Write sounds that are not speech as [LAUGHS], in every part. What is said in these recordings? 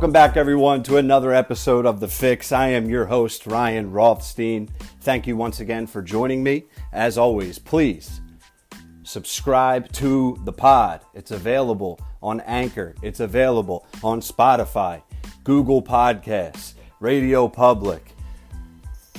Welcome back, everyone, to another episode of The Fix. I am your host, Ryan Rothstein. Thank you once again for joining me. As always, please subscribe to the pod. It's available on Anchor, it's available on Spotify, Google Podcasts, Radio Public.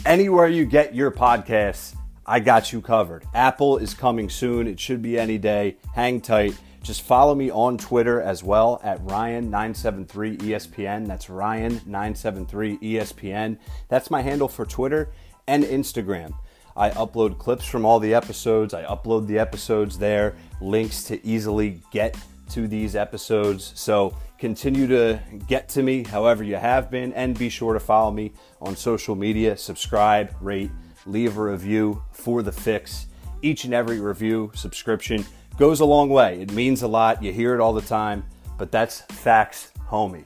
Anywhere you get your podcasts, I got you covered. Apple is coming soon. It should be any day. Hang tight. Just follow me on Twitter as well at Ryan973ESPN. That's Ryan973ESPN. That's my handle for Twitter and Instagram. I upload clips from all the episodes. I upload the episodes there, links to easily get to these episodes. So continue to get to me however you have been, and be sure to follow me on social media. Subscribe, rate, leave a review for the fix. Each and every review, subscription goes a long way. It means a lot. You hear it all the time, but that's facts, homie.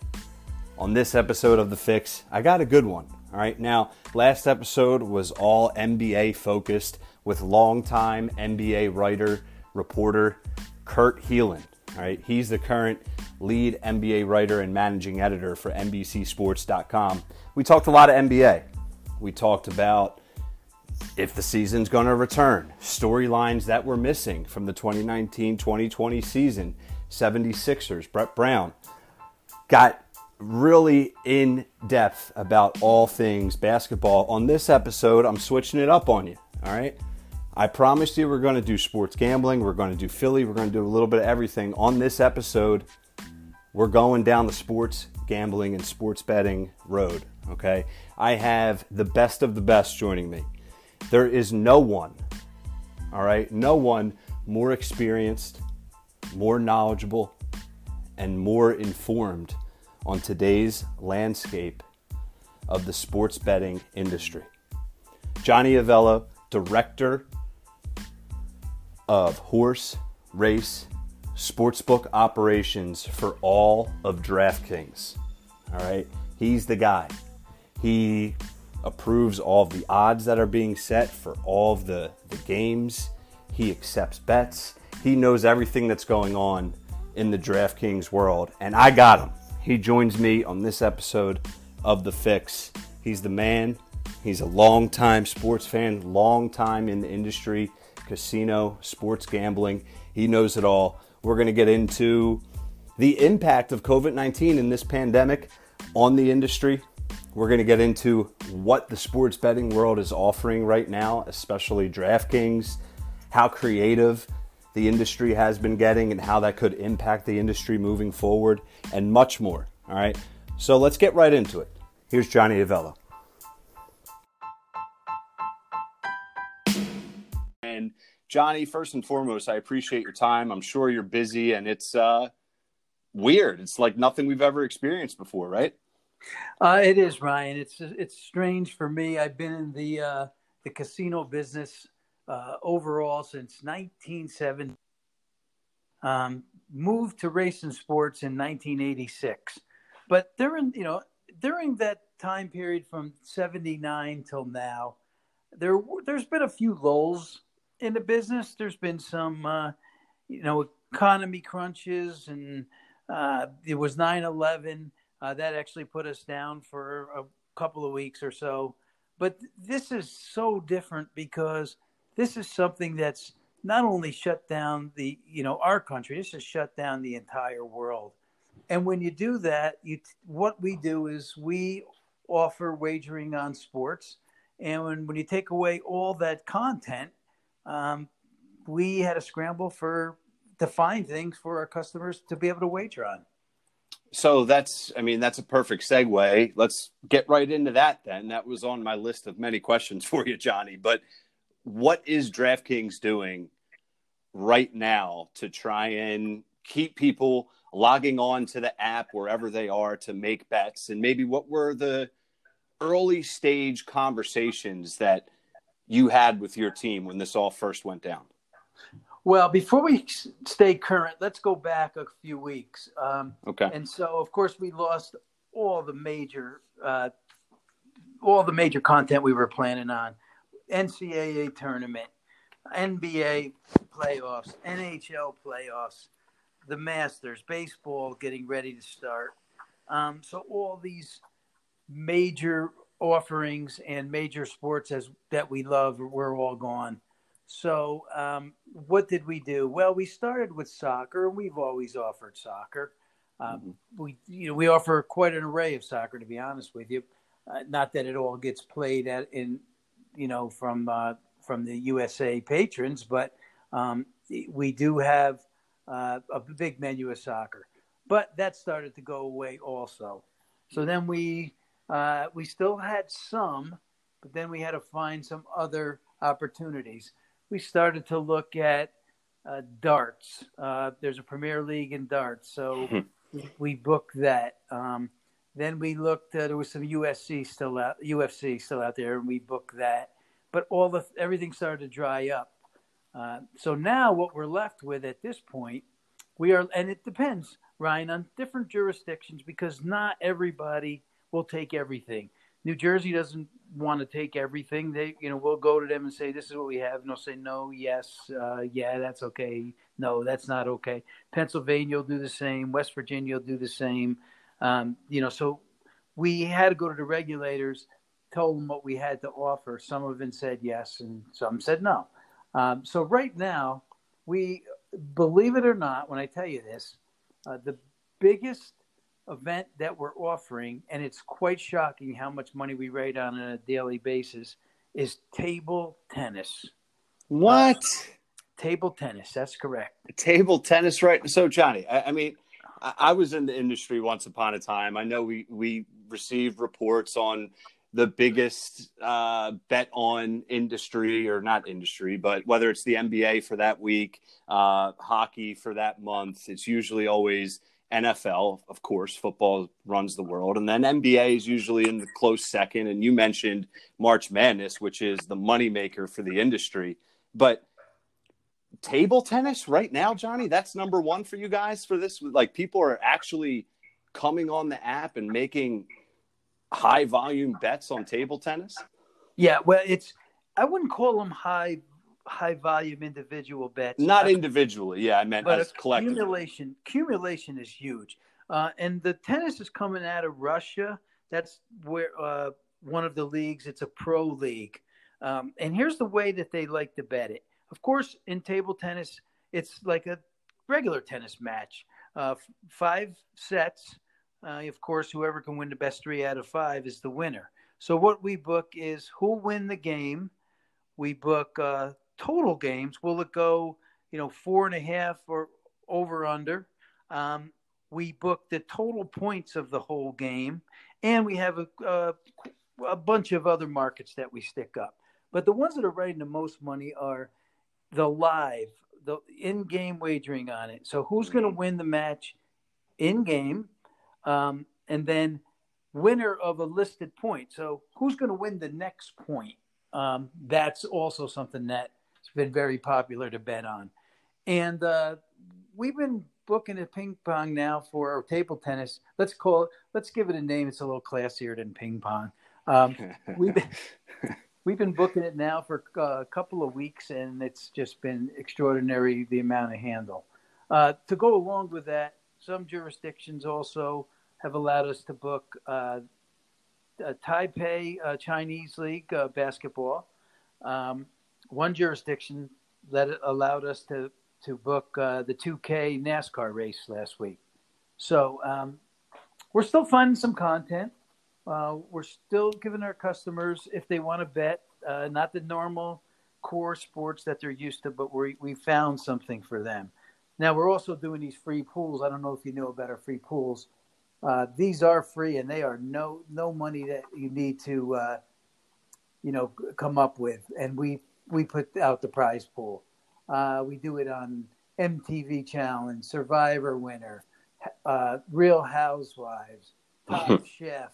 On this episode of The Fix, I got a good one. All right, now, last episode was all NBA focused with longtime NBA writer, reporter Kurt Helin. All right, he's the current lead NBA writer and managing editor for NBCSports.com. We talked a lot of NBA. We talked about if the season's going to return, storylines that were missing from the 2019 2020 season, 76ers, Brett Brown got really in depth about all things basketball. On this episode, I'm switching it up on you. All right. I promised you we're going to do sports gambling, we're going to do Philly, we're going to do a little bit of everything. On this episode, we're going down the sports gambling and sports betting road. Okay. I have the best of the best joining me. There is no one, all right, no one more experienced, more knowledgeable, and more informed on today's landscape of the sports betting industry. Johnny Avello, director of horse, race, sportsbook operations for all of DraftKings. All right, he's the guy. He approves all of the odds that are being set for all of the, the games. He accepts bets. He knows everything that's going on in the DraftKings world. And I got him. He joins me on this episode of The Fix. He's the man. He's a long-time sports fan, long time in the industry, casino, sports gambling. He knows it all. We're going to get into the impact of COVID 19 in this pandemic on the industry, we're going to get into what the sports betting world is offering right now, especially DraftKings, how creative the industry has been getting, and how that could impact the industry moving forward, and much more. All right. So let's get right into it. Here's Johnny Avello. And Johnny, first and foremost, I appreciate your time. I'm sure you're busy and it's uh, weird. It's like nothing we've ever experienced before, right? Uh, it is, Ryan. It's it's strange for me. I've been in the uh, the casino business uh, overall since 1970. Um, moved to racing sports in 1986, but during you know during that time period from 79 till now, there there's been a few lulls in the business. There's been some uh, you know economy crunches, and uh, it was 9/11 uh, that actually put us down for a couple of weeks or so. But this is so different because this is something that's not only shut down the you know our country. This has shut down the entire world. And when you do that, you what we do is we offer wagering on sports. And when, when you take away all that content, um, we had a scramble for to find things for our customers to be able to wager on so that's i mean that's a perfect segue. Let's get right into that then. That was on my list of many questions [LAUGHS] for you johnny. But what is draftkings doing right now to try and keep people logging on to the app wherever they are to make bets? And maybe what were the early stage conversations that you had with your team when this all first went down well, before we stay current, let's go back a few weeks. Um, okay. And so, of course, we lost all the major, uh, all the major content we were planning on: NCAA tournament, NBA playoffs, NHL playoffs, the Masters, baseball getting ready to start. Um, so all these major offerings and major sports as that we love were all gone. So um, what did we do? Well, we started with soccer. We've always offered soccer. Um, mm-hmm. We you know we offer quite an array of soccer. To be honest with you, uh, not that it all gets played at in you know from uh, from the USA patrons, but um, we do have uh, a big menu of soccer. But that started to go away also. So then we uh, we still had some, but then we had to find some other opportunities. We started to look at uh, darts. Uh, there's a Premier League in darts, so hmm. we booked that. Um, then we looked. Uh, there was some USC still out, UFC still out there, and we booked that. But all the everything started to dry up. Uh, so now what we're left with at this point, we are, and it depends, Ryan, on different jurisdictions because not everybody will take everything. New Jersey doesn't want to take everything. They, you know, we'll go to them and say, "This is what we have," and they'll say, "No, yes, uh, yeah, that's okay. No, that's not okay." Pennsylvania will do the same. West Virginia will do the same. Um, you know, so we had to go to the regulators, told them what we had to offer. Some of them said yes, and some said no. Um, so right now, we believe it or not, when I tell you this, uh, the biggest event that we're offering, and it's quite shocking how much money we rate on on a daily basis, is table tennis. What? Uh, table tennis. That's correct. Table tennis, right? So, Johnny, I, I mean, I, I, was in the industry once upon a time. I know we we received reports on the biggest uh, bet on industry or not industry, but whether it's the NBA for that week, uh, hockey for that month, it's usually always NFL, of course, football runs the world. And then NBA is usually in the close second. And you mentioned March Madness, which is the moneymaker for the industry. But table tennis right now, Johnny, that's number one for you guys for this. Like people are actually coming on the app and making high volume bets on table tennis. Yeah, well, it's I wouldn't call them high high volume individual bets. Not individually, yeah, I meant but as collective. Accumulation, accumulation is huge, uh, and the tennis is coming out of Russia. That's where uh, one of the leagues. It's a pro league, um, and here's the way that they like to bet it. Of course, in table tennis, it's like a regular tennis match. Uh, five sets. Uh, of course, whoever can win the best three out of five is the winner. So what we book is who'll win the game. We book uh, total games. Will it go, you know, four and a half or over under? Um, we book the total points of the whole game, and we have a, a, a bunch of other markets that we stick up. But the ones that are writing the most money are the live, the in-game wagering on it. So who's going to win the match in game, um, and then winner of a listed point. So who's going to win the next point? Um, that's also something that been very popular to bet on. And uh, we've been booking a ping pong now for our table tennis. Let's call it, let's give it a name. It's a little classier than ping pong. Um, we've been, [LAUGHS] we've been booking it now for uh, a couple of weeks, and it's just been extraordinary the amount of handle. Uh, to go along with that, some jurisdictions also have allowed us to book uh, Taipei uh, Chinese League uh, basketball. Um, one jurisdiction that allowed us to to book uh, the 2K NASCAR race last week. So um, we're still finding some content. Uh, we're still giving our customers, if they want to bet, uh, not the normal core sports that they're used to, but we we found something for them. Now we're also doing these free pools. I don't know if you know about our free pools. Uh, these are free, and they are no no money that you need to uh, you know come up with. And we we put out the prize pool. Uh, we do it on MTV Challenge, Survivor Winner, uh, Real Housewives, Top Chef.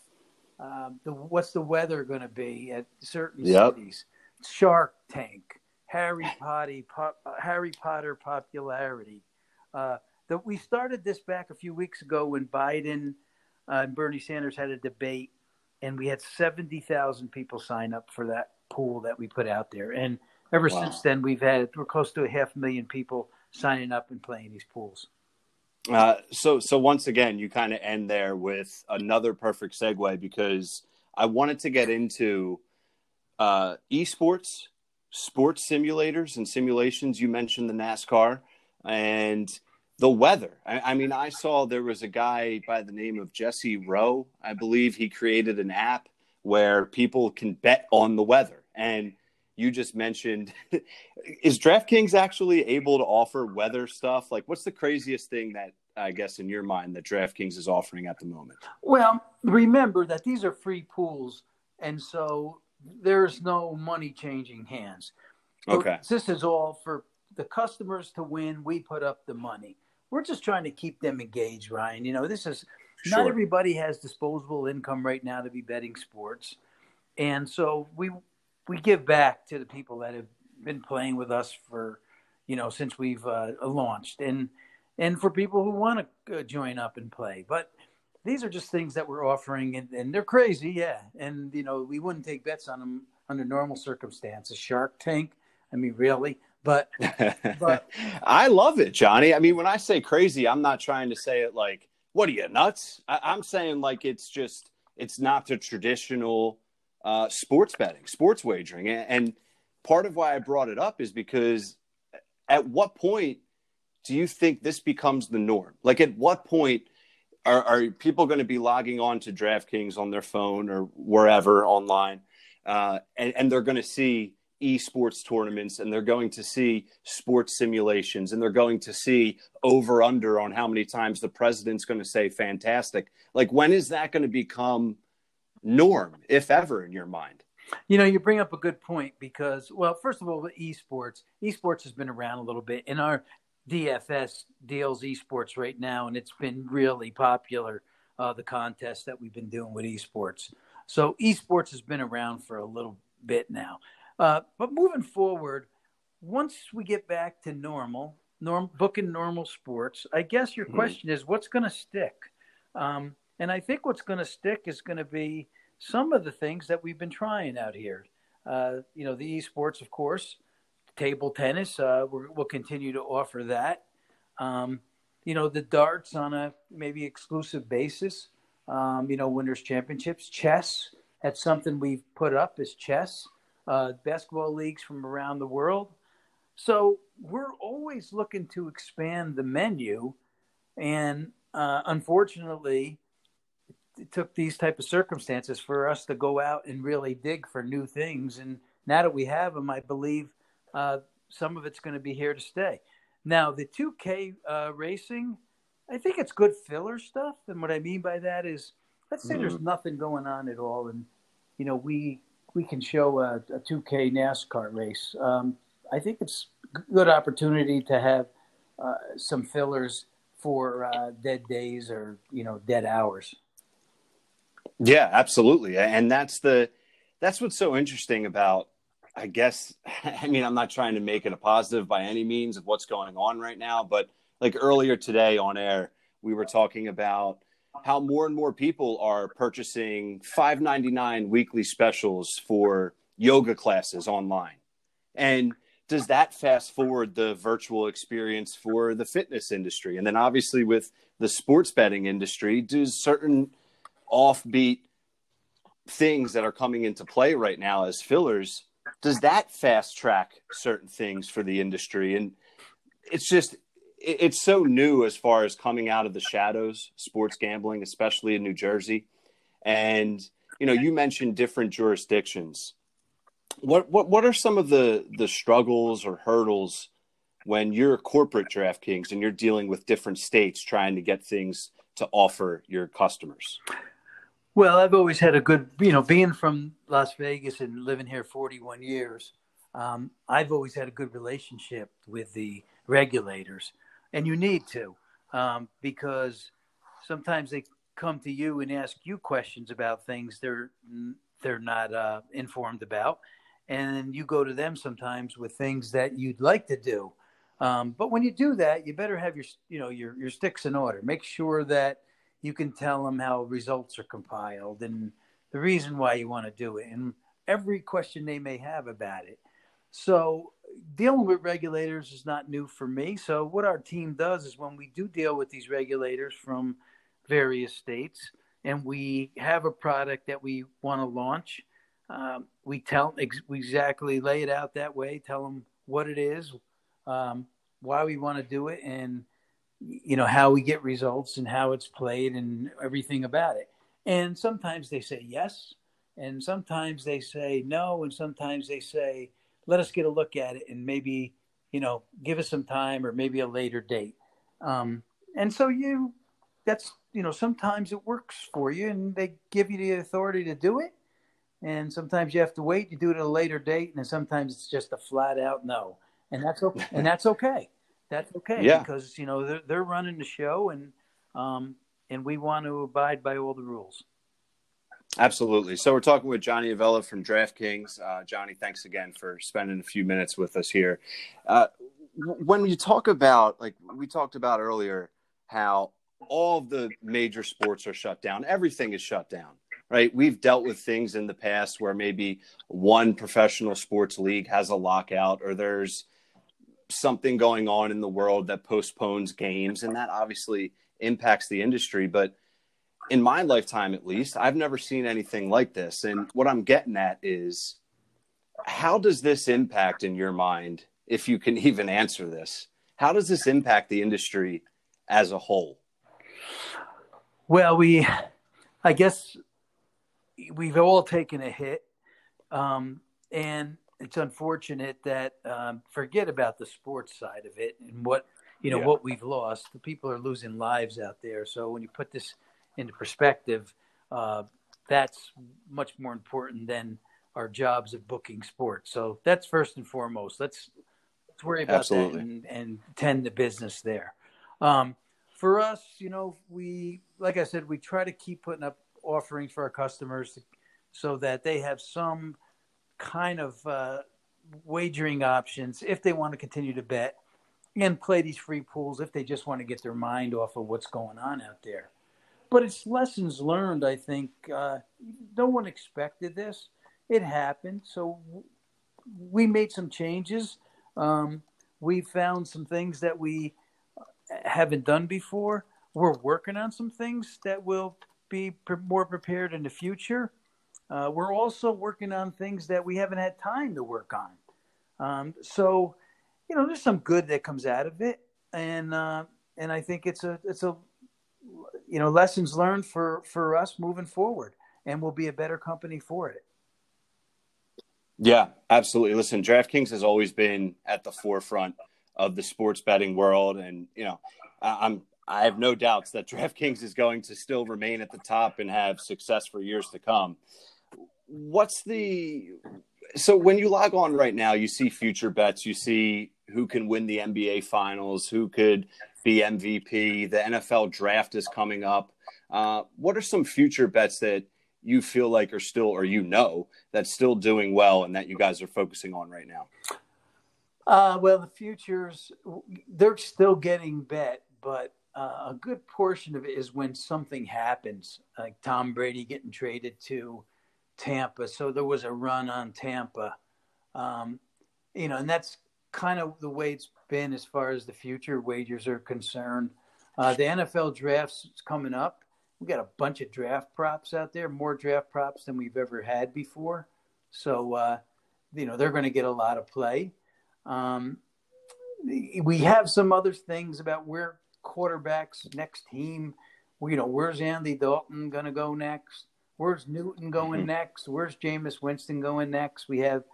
Um, the, what's the weather going to be at certain yep. cities? Shark Tank, Harry Potter, pop, Harry Potter popularity. Uh, that we started this back a few weeks ago when Biden uh, and Bernie Sanders had a debate, and we had seventy thousand people sign up for that pool that we put out there. And ever wow. since then, we've had we're close to a half million people signing up and playing these pools. Uh, so, so once again, you kind of end there with another perfect segue because I wanted to get into uh, esports, sports simulators, and simulations. You mentioned the NASCAR and the weather. I, I, mean, I saw there was a guy by the name of Jesse Rowe. I believe he created an app where people can bet on the weather. And you just mentioned [LAUGHS] is DraftKings actually able to offer weather stuff? Like, what's the craziest thing that I guess in your mind that DraftKings is offering at the moment? Well, remember that these are free pools, and so there's no money changing hands. Okay. This is all for the customers to win. We put up the money. We're just trying to keep them engaged, Ryan. You know, this is sure. not everybody has disposable income right now to be betting sports, and so we we give back to the people that have been playing with us for you know since we've uh, launched and and for people who want to uh, join up and play. But these are just things that we're offering and, and they're crazy yeah. And you know we wouldn't take bets on them under normal circumstances. Shark tank i mean really? But [LAUGHS] but i love it johnny. I mean when i say crazy i'm not trying to say it like what are you nuts? I, i'm saying like it's just it's not the traditional uh, sports betting, sports wagering. And part of why I brought it up is because at what point do you think this becomes the norm? Like, at what point are, are people going to be logging on to DraftKings on their phone or wherever online, uh, and, and they're going to see esports tournaments and they're going to see sports simulations and they're going to see over under on how many times the president's going to say fantastic like when is that going to become norm, if ever, in your mind? You know, you bring up a good point because, well, first of all, with esports, esports has been around a little bit, and our DFS deals esports right now, and it's been really popular. Uh, the contest that we've been doing with esports, so esports has been around for a little bit now. Uh, but moving forward, once we get back to normal, norm booking normal sports, I guess your mm-hmm. question is what's going to stick. Um, and I think what's going to stick is going to be some of the things that we've been trying out here. Uh, you know, the esports, of course, table tennis. Uh, we'll continue to offer that. Um, you know, the darts on a maybe exclusive basis. Um, you know, winners championships, chess. That's something we've put up as chess. Uh, basketball leagues from around the world. So we're always looking to expand the menu, and uh, unfortunately, it took these type of circumstances for us to go out and really dig for new things. And now that we have them, I believe uh, some of it's going to be here to stay. Now, the 2K uh, racing, I think it's good filler stuff. And what I mean by that is, let's say mm-hmm. there's nothing going on at all, and you know we we can show a, a 2K NASCAR race. Um, I think it's a good opportunity to have uh, some fillers for uh, dead days or you know dead hours. Yeah, absolutely. And that's the that's what's so interesting about I guess [LAUGHS] I mean I'm not trying to make it a positive by any means of what's going on right now, but like earlier today on air, we were talking about how more and more people are purchasing 5.99 weekly specials for yoga classes online. And does that fast forward the virtual experience for the fitness industry? And then obviously with the sports betting industry, does certain offbeat things that are coming into play right now as fillers does that fast track certain things for the industry? And it's just it's so new as far as coming out of the shadows sports gambling especially in new jersey. And you know you mentioned different jurisdictions. What what what are some of the the struggles or hurdles when you're corporate DraftKings and you're dealing with different states trying to get things to offer your customers well, I've always had a good, you know, being from Las Vegas and living here 41 years, um, I've always had a good relationship with the regulators. And you need to, um, because sometimes they come to you and ask you questions about things they're, they're not uh, informed about. And you go to them sometimes with things that you'd like to do. Um, but when you do that, you better have your, you know, your, your sticks in order. Make sure that you can tell them how results are compiled and the reason why you want to do it and every question they may have about it. So dealing with regulators is not new for me. So what our team does is when we do deal with these regulators from various states, and we have a product that we want to launch, um, we tell ex- we exactly lay it out that way. Tell them what it is, um, why we want to do it, and you know how we get results and how it's played and everything about it. And sometimes they say yes, and sometimes they say no, and sometimes they say let us get a look at it and maybe you know give us some time or maybe a later date. Um, and so you that's you know sometimes it works for you and they give you the authority to do it and sometimes you have to wait you do it at a later date and sometimes it's just a flat out no and that's okay and that's okay that's okay yeah. because you know they're, they're running the show and um, and we want to abide by all the rules Absolutely. So we're talking with Johnny Avello from DraftKings. Uh, Johnny, thanks again for spending a few minutes with us here. Uh, when you talk about, like we talked about earlier, how all of the major sports are shut down, everything is shut down, right? We've dealt with things in the past where maybe one professional sports league has a lockout or there's something going on in the world that postpones games, and that obviously impacts the industry. But in my lifetime at least, I've never seen anything like this. And what I'm getting at is how does this impact in your mind, if you can [LAUGHS] even answer this? How does this impact the industry as a whole? Well, we, I guess we've all taken a hit. Um, and it's unfortunate that um, forget about the sports side of it and what you know yeah. what we've lost. The people are losing lives out there. So when you put this into perspective, uh, that's much more important than our jobs of booking sports. So that's first and foremost. Let's let's worry about Absolutely. that and, and tend the business there. Um, for us, you know, we like I said, we try to keep putting up offerings for our customers so that they have some kind of uh, wagering options if they want to continue to bet and play these free pools if they just want to get their mind off of what's going on out there but it's lessons learned. I think uh, no one expected this. It happened, so we made some changes. Um, we found some things that we haven't done before. We're working on some things that will be pre- more prepared in the future. Uh, we're also working on things that we haven't had time to work on. Um, so, you know, there's some good that comes out of it, and uh, and I think it's a it's a you know lessons learned for for us moving forward. And we'll be a better company for it. Yeah absolutely. Listen draftkings has always been at the forefront of the sports betting world. And you know i'm i have no doubts that [LAUGHS] draftkings is going to still remain at the top and have success for years to come what's the so when you log on right now you see future bets you see who can win the nba finals who could be MVP. The NFL draft is coming up. Uh, what are some future bets that you feel like are still, or you know, that's still doing well and that you guys are focusing on right now? Uh, well, the futures, they're still getting bet, but uh, a good portion of it is when something happens, like Tom Brady getting traded to Tampa. So there was a run on Tampa. Um, you know, and that's kind of the way it's been as far as the future wagers are concerned. Uh, the NFL drafts coming up. We got a bunch of draft props out there, more draft props than we've ever had before. So, uh, you know, they're going to get a lot of play. Um, we have some other things about where quarterbacks next team. You know, where's Andy Dalton going to go next? Where's Newton going mm-hmm. next? Where's Jameis Winston going next? We have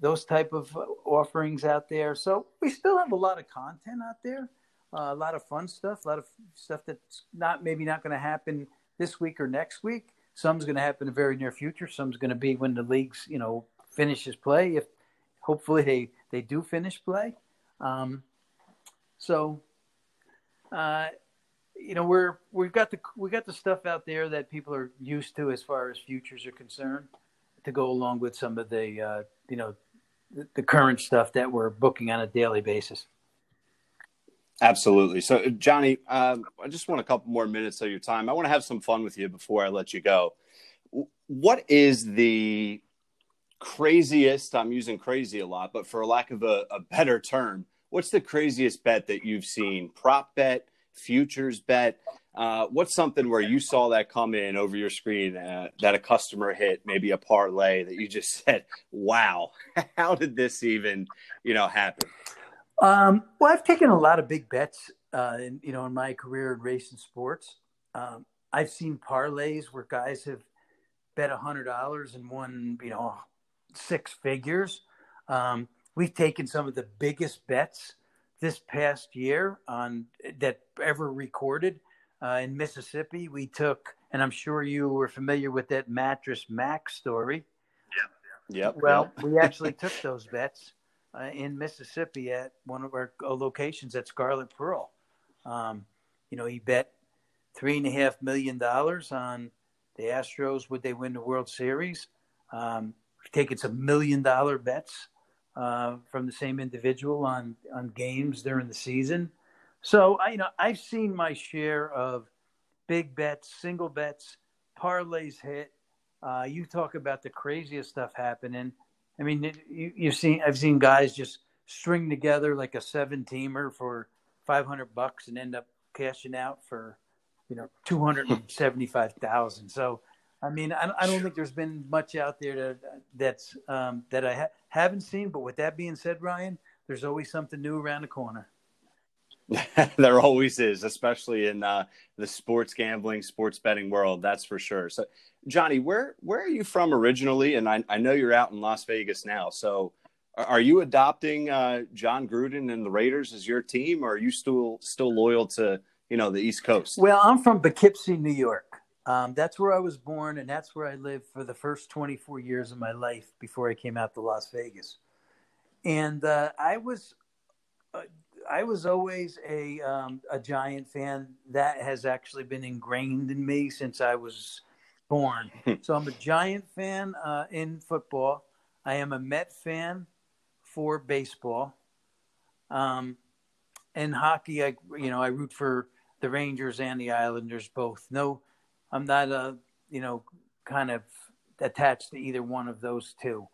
those type of offerings out there. So we still have a lot of content out there, uh, a lot of fun stuff, a lot of stuff that's not maybe not going to happen this week or next week. Some's going to happen in the very near future. Some's going to be when the leagues, you know, finishes play. If hopefully they they do finish play. Um, so, uh, you know, we're we've got the we got the stuff out there that people are used to as far as futures are concerned to go along with some of the uh, you know the current stuff that we're booking on a daily basis. Absolutely. So, Johnny, um, I just want a couple more minutes of your time. I want to have some fun with you before I let you go. What is the craziest? I'm using crazy a lot, but for lack of a, a better term, what's the craziest bet that you've seen? Prop bet, futures bet. Uh, what's something where you saw that come in over your screen uh, that a customer hit, maybe a parlay that you just [LAUGHS] said, "Wow, [LAUGHS] how did this even, you know, happen?" Um, well, I've taken a lot of big bets, uh, in, you know, in my career in racing sports. Um, I've seen parlays where guys have bet a hundred dollars and won, you know, six figures. Um, we've taken some of the biggest bets this past year on that ever recorded uh, in Mississippi. We took, and I'm sure you were familiar with that Mattress Mack story. Yep. Yep. Well, we actually took [LAUGHS] those bets uh, in Mississippi at one of our uh, locations at Scarlet Pearl. Um, you know, he bet three and a half million dollars on the Astros would they win the World Series. Um, we've some million dollar bets uh, from the same individual on on games during the season. So I, you know, I've seen my share of big bets, single bets, parlays hit. Uh, you talk about the craziest stuff happening. I mean, you, you've seen I've seen guys just string together like a seven teamer for five hundred bucks and end up cashing out for you know two hundred and seventy five thousand. So I mean, I, I, don't think there's been much out there that that's um, that I ha- haven't seen. But with that being said, Ryan, there's always something new around the corner. [LAUGHS] there always is, especially in uh, the sports gambling, sports betting world. That's for sure. So, Johnny, where where are you from originally? And I, I know you're out in Las Vegas now. So, are you adopting uh, Jon Gruden and the Raiders as your team, or are you still still loyal to you know the East Coast? Well, I'm from Poughkeepsie, New York. Um, that's where I was born, and that's where I lived for the first 24 years of my life before I came out to Las Vegas. And uh, I was uh, I was always a um, a Giant fan. That has actually been ingrained in me since I was born. so I'm a Giant fan uh, in football. I am a Met fan for baseball. Um, and hockey, I you know I root for the Rangers and the Islanders both. No, I'm not a you know kind of attached to either one of those two.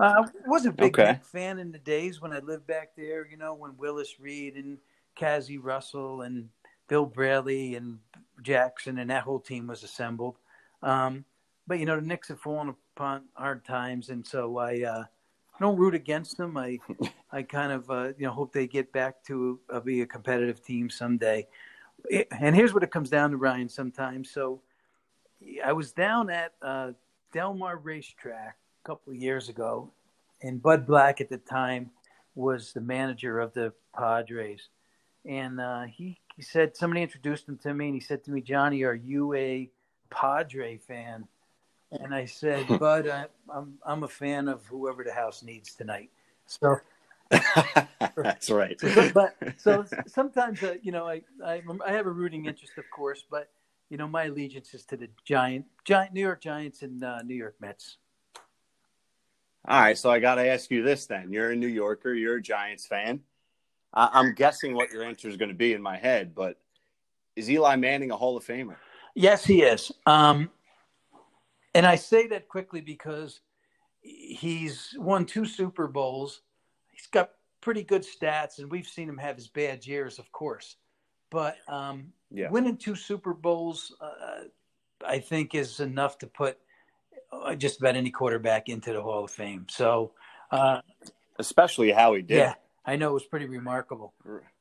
Uh, I was a big okay. fan in the days when I lived back there. You know, when Willis Reed and Cazzie Russell and Bill Bradley and Jackson and that whole team was assembled. Um, but you know, the Knicks have fallen upon hard times, and so I uh, don't root against them. I [LAUGHS] I kind of uh, you know hope they get back to uh, be a competitive team someday. It, and here's what it comes down to, Ryan. Sometimes, so I was down at uh, Del Mar Racetrack a couple of years ago, and Bud Black at the time was the manager of the Padres, and uh, he he said somebody introduced him to me, and he said to me, Johnny, are you a Padre fan? And I said, Bud, I, I'm I'm a fan of whoever the house needs tonight. So. [LAUGHS] That's right. [LAUGHS] but so sometimes, uh, you know, I, I I have a rooting interest, of course, but you know, my allegiance is to the giant, giant New York Giants and uh, New York Mets. All right, so I got to ask you this then. You're a New Yorker, you're a Giants fan. I- am guessing what your answer is going to be in my head, but is Eli Manning a Hall of Famer? Yes, he is. Um, and I say that quickly because he's won two Super Bowls. He's got pretty good stats, and we've seen him have his bad years, of course. But um, yeah. winning two Super Bowls, uh, I think, is enough to put uh, just about any quarterback into the Hall of Fame. So, uh, especially how he did. Yeah, I know it was pretty remarkable.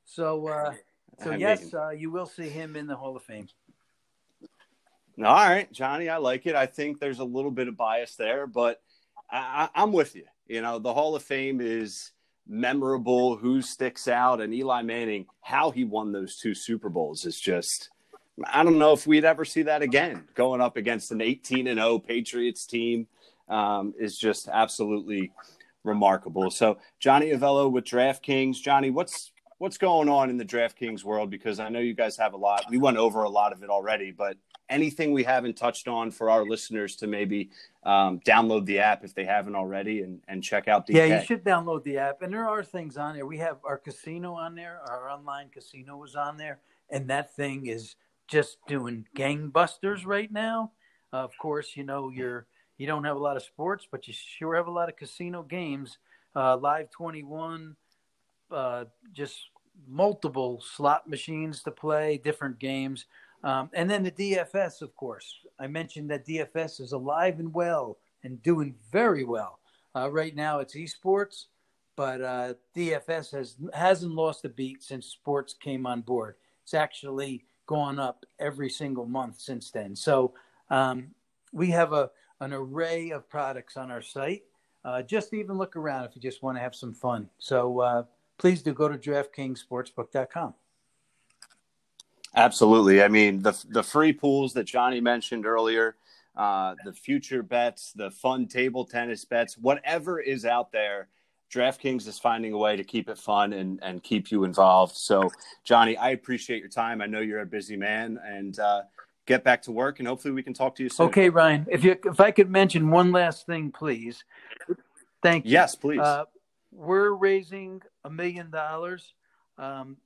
So, uh, so I yes, uh, you will see him in the Hall of Fame. All right, Johnny, I like it. I think there's a little bit of bias there, but I, I'm with you. You know, the Hall of Fame is memorable, who sticks out, and Eli Manning, how he won those two Super Bowls is just I don't know if we'd ever see that again. Going up against an 18 and 0 Patriots team um, is just absolutely remarkable. So Johnny Avello with DraftKings. Johnny, what's what's going on in the DraftKings world? Because I know you guys have a lot. We went over a lot of it already, but anything we haven't touched on for our listeners to maybe um, download the app if they haven't already and, and check out the yeah you should download the app and there are things on there we have our casino on there our online casino is on there and that thing is just doing gangbusters right now. Uh, of course, you know your you don't have a lot of sports, but you sure have a lot of casino games. Uh, Live 21, uh, just multiple slot machines to play, different games. Um, and then the DFS, of course. I mentioned that DFS is alive and well and doing very well. Uh, right now, it's esports, but uh, DFS has hasn't lost a beat since sports came on board. It's actually gone up every single month since then. So um, we have a an array of products on our site. Uh, just even look around if you just want to have some fun. So uh, please do go to DraftKingsSportsbook.com. Absolutely. I mean, the the free pools that Johnny mentioned earlier, uh, the future bets, the fun table tennis bets, whatever is out there, DraftKings is finding a way to keep it fun and, and keep you involved. So, Johnny, I appreciate your time. I know you're a busy man, and uh, get back to work. And hopefully, we can talk to you soon. Okay, Ryan. If you if I could mention one last thing, please. Thank you. Yes, please. Uh, we're raising a million dollars um,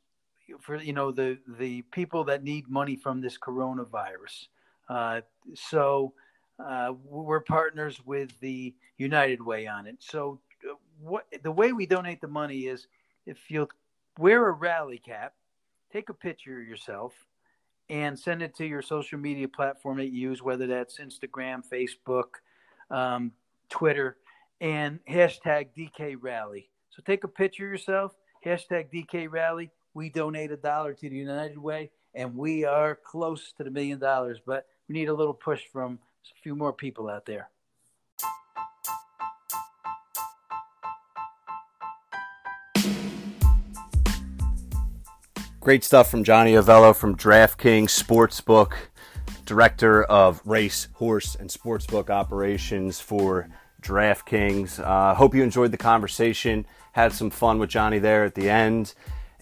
for you know the the people that need money from this coronavirus. Uh, so uh, we're partners with the United Way on it. So uh, what the way we donate the money is if you'll wear a rally cap, take a picture of yourself, and send it to your social media platform that you use, whether that's Instagram, Facebook, um, Twitter, and hashtag DK Rally. So take a picture of yourself, hashtag DK Rally. We donate a dollar to the United Way, and we are close to the million dollars, but we need a little push from a few more people out there. Great stuff from Johnny Avello from DraftKings Sportsbook, director of race, horse, and sportsbook operations for DraftKings. Uh, hope you enjoyed the conversation. Had some fun with Johnny there at the end.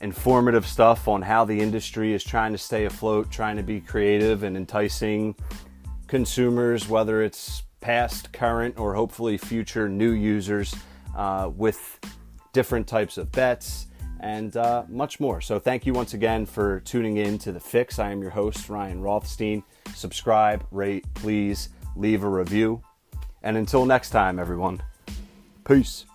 Informative stuff on how the industry is trying to stay afloat, trying to be creative and enticing consumers, whether it's past, current, or hopefully future new users, uh, with different types of bets and uh, much more. So, thank you once again for tuning in to The Fix. I am your host, Ryan Rothstein. Subscribe, rate, please, leave a review. And until next time, everyone, peace.